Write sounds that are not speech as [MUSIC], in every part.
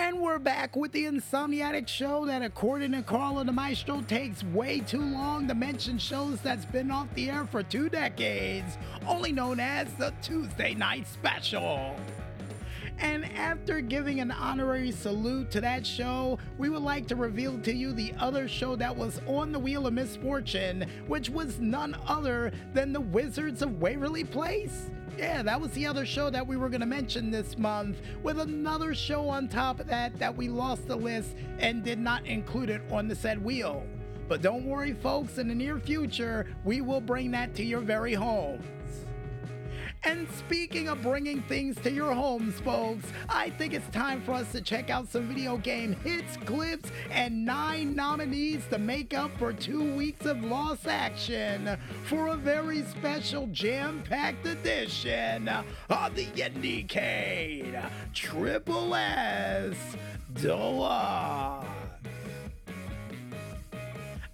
And we're back with the Insomniatic show that, according to Carla the Maestro, takes way too long to mention shows that's been off the air for two decades, only known as the Tuesday Night Special. And after giving an honorary salute to that show, we would like to reveal to you the other show that was on the Wheel of Misfortune, which was none other than the Wizards of Waverly Place. Yeah, that was the other show that we were going to mention this month, with another show on top of that that we lost the list and did not include it on the said wheel. But don't worry, folks, in the near future, we will bring that to your very homes. And speaking of bringing things to your homes, folks, I think it's time for us to check out some video game hits, clips, and nine nominees to make up for two weeks of lost action for a very special jam packed edition of the Indiecade Triple S Deluxe.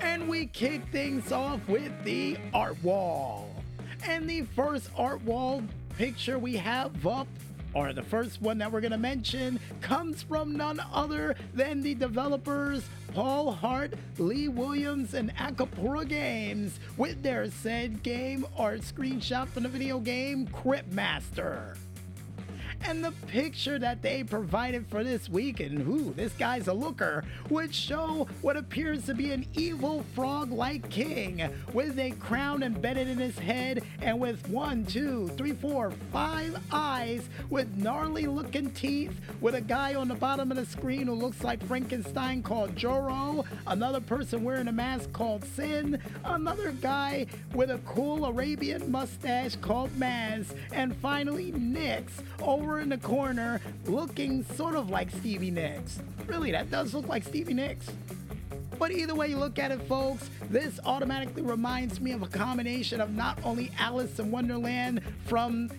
And we kick things off with the art wall. And the first art wall picture we have up, or the first one that we're going to mention, comes from none other than the developers Paul Hart, Lee Williams, and Akupara Games with their said game art screenshot from the video game Crypt Master. And the picture that they provided for this week, and who this guy's a looker, would show what appears to be an evil frog like king with a crown embedded in his head and with one, two, three, four, five eyes with gnarly looking teeth, with a guy on the bottom of the screen who looks like Frankenstein called Joro, another person wearing a mask called Sin, another guy with a cool Arabian mustache called Maz, and finally Nyx over in the corner looking sort of like Stevie Nicks. Really, that does look like Stevie Nicks. But either way you look at it, folks, this automatically reminds me of a combination of not only Alice in Wonderland from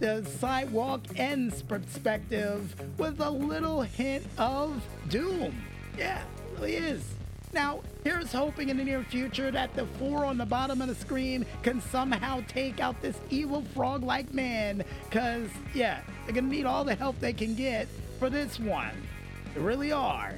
the sidewalk ends perspective with a little hint of Doom. Yeah, it really is. Now, here's hoping in the near future that the four on the bottom of the screen can somehow take out this evil frog like man, because, yeah, they're gonna need all the help they can get for this one. They really are.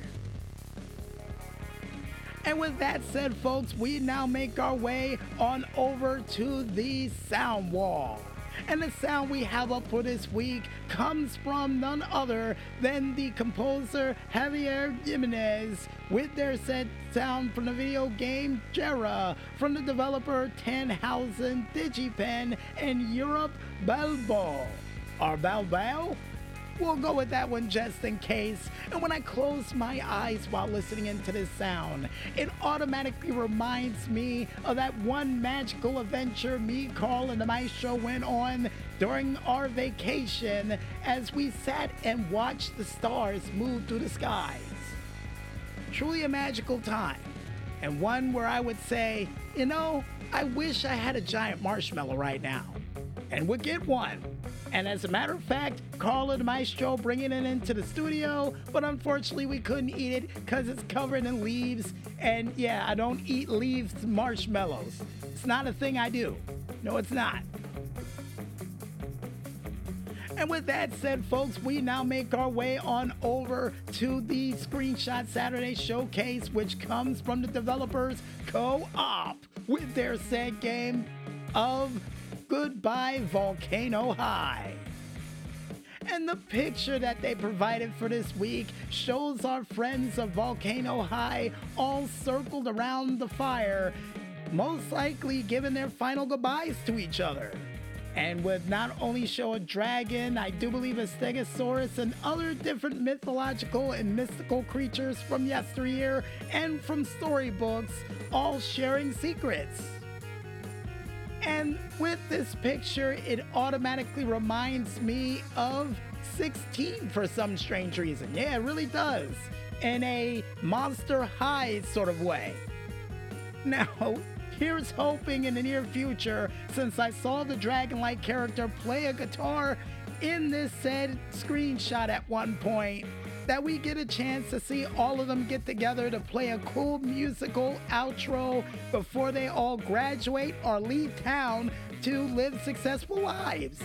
And with that said, folks, we now make our way on over to the sound wall. And the sound we have up for this week comes from none other than the composer Javier Jimenez with their set sound from the video game Jera from the developer Tannhausen Digipen and Europe Balbo. Or Balbao? We'll go with that one just in case. And when I close my eyes while listening into this sound, it automatically reminds me of that one magical adventure me, Carl, and the Maestro went on during our vacation as we sat and watched the stars move through the skies. Truly a magical time, and one where I would say, you know, I wish I had a giant marshmallow right now and would get one. And as a matter of fact, Carla Maestro bringing it into the studio, but unfortunately we couldn't eat it because it's covered in leaves. And yeah, I don't eat leaves marshmallows. It's not a thing I do. No, it's not. And with that said, folks, we now make our way on over to the Screenshot Saturday Showcase, which comes from the developers KO_OP with their said game of Goodbye Volcano High. And the picture that they provided for this week shows our friends of Volcano High all circled around the fire, most likely giving their final goodbyes to each other. And would not only show a dragon, I do believe a stegosaurus, and other different mythological and mystical creatures from yesteryear and from storybooks, all sharing secrets. And with this picture, it automatically reminds me of 16 for some strange reason. Yeah, it really does. In a monster high sort of way. Now, [LAUGHS] here's hoping in the near future, since I saw the dragon like character play a guitar in this said screenshot at one point, that we get a chance to see all of them get together to play a cool musical outro before they all graduate or leave town to live successful lives.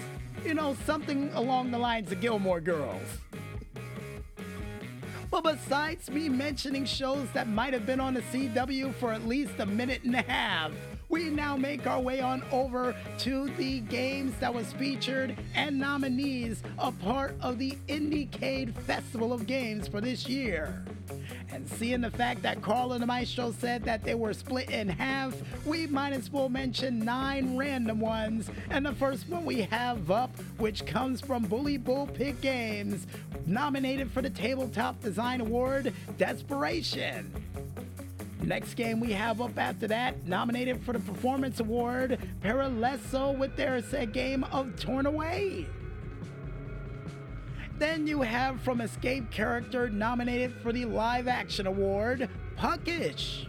You know, something along the lines of Gilmore Girls. But besides me mentioning shows that might have been on the CW for at least a minute and a half, we now make our way on over to the games that was featured and nominees, a part of the Indiecade Festival of Games for this year. And seeing the fact that Carl and the Maestro said that they were split in half, we might as well mention nine random ones. And the first one we have up, which comes from Bully Bullpig Games, nominated for the Tabletop Design Award, Desperation. Next game we have up after that, nominated for the Performance Award, Perelesoq with their set game of Torn Away. Then you have from Escape Character nominated for the Live Action Award, Puckish.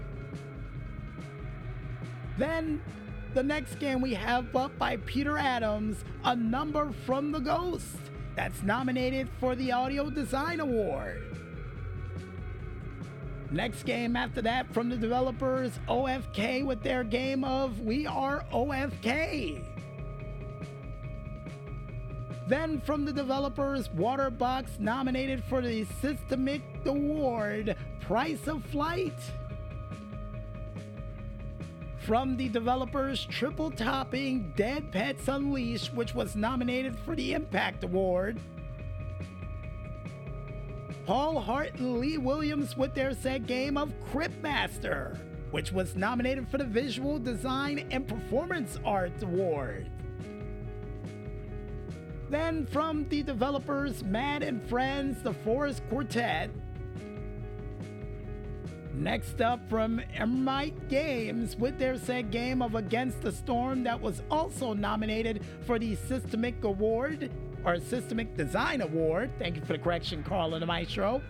Then the next game we have up by Peter Adams, A Number from the Ghost, that's nominated for the Audio Design Award. Next game after that from the developers OFK with their game of We Are OFK. Then from the developers Waterbox nominated for the Systemic Award Price of Flight. From the developers Triple Topping Dead Pets Unleashed, which was nominated for the Impact Award. Paul Hart and Lee Williams with their set game of Crypt Master, which was nominated for the Visual Design and Performance Arts Award. Then from the developers Mad and Friends, the Forest Quartet. Next up from Eremite Games with their said game of Against the Storm that was also nominated for the Systemic Award or Systemic Design Award. Thank you for the correction, Carl and the Maestro.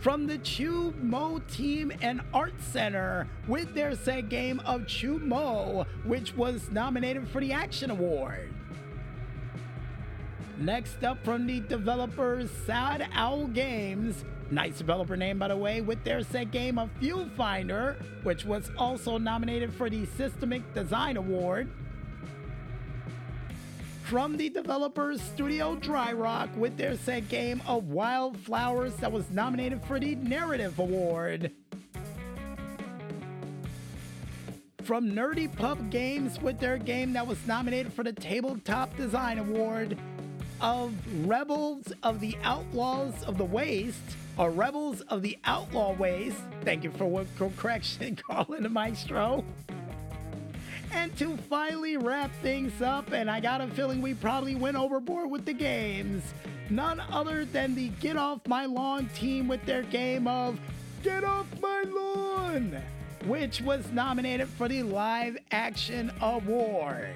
From the Chu Mo Team and Art Center with their set game of Chu Mo, which was nominated for the Action Award. Next up from the developers Sad Owl Games, nice developer name by the way, with their set game of Fuel Finder, which was also nominated for the Systemic Design Award from the developers Studio Drydock with their set game of Wildflowers that was nominated for the Narrative Award. From Nerdy Pup Games with their game that was nominated for the Tabletop Design Award of Rebels of the Outlaws of the Waste, or Rebels of the Outlaw Waste. Thank you for what correction, [LAUGHS] Carlin the Maestro. And to finally wrap things up, and I got a feeling we probably went overboard with the games, none other than the Get Off My Lawn team with their game of Get Off My Lawn, which was nominated for the Live Action Award.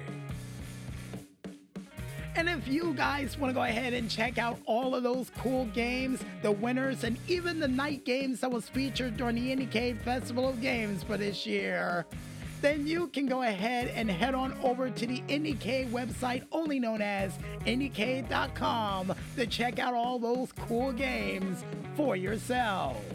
And if you guys want to go ahead and check out all of those cool games, the winners, and even the night games that was featured during the Indiecade Festival of Games for this year, then you can go ahead and head on over to the Indiecade website, only known as Indiecade.com, to check out all those cool games for yourselves.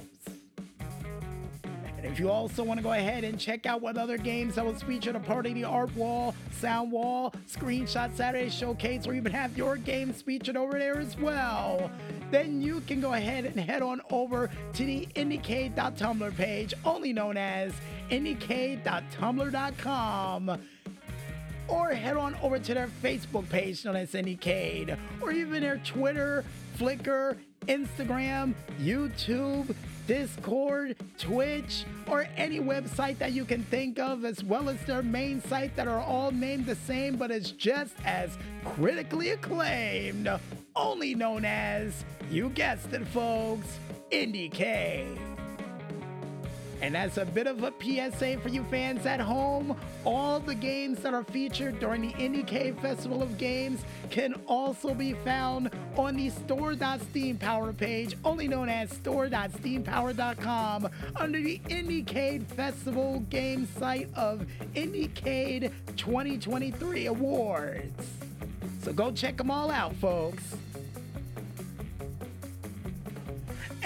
If you also want to go ahead and check out what other games that was featured a part of the art wall, sound wall, screenshot Saturday showcase, or even have your games featured over there as well, then you can go ahead and head on over to the Indiecade.tumblr page, only known as Indiecade.tumblr.com or head on over to their Facebook page known as Indiecade, or even their Twitter, Flickr, Instagram, YouTube, Discord, Twitch, or any website that you can think of, as well as their main site that are all named the same but is just as critically acclaimed, only known as, you guessed it, folks, Indiecade. And as a bit of a PSA for you fans at home, all the games that are featured during the Indiecade Festival of Games can also be found on the store.steampower page, only known as store.steampower.com, under the Indiecade Festival Game site of Indiecade 2023 Awards. So go check them all out, folks.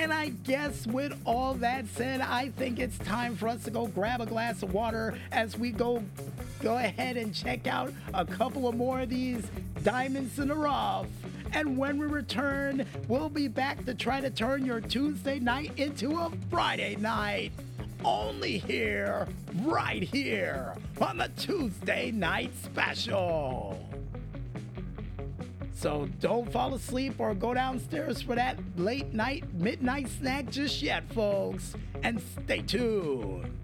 And I guess with all that said, I think it's time for us to go grab a glass of water as we go go ahead and check out a couple of more of these diamonds in the rough And when we return, we'll be back to try to turn your Tuesday night into a Friday night. Only here, right here, on the Tuesday Night Special. So don't fall asleep or go downstairs for that late night, midnight snack just yet, folks. And stay tuned.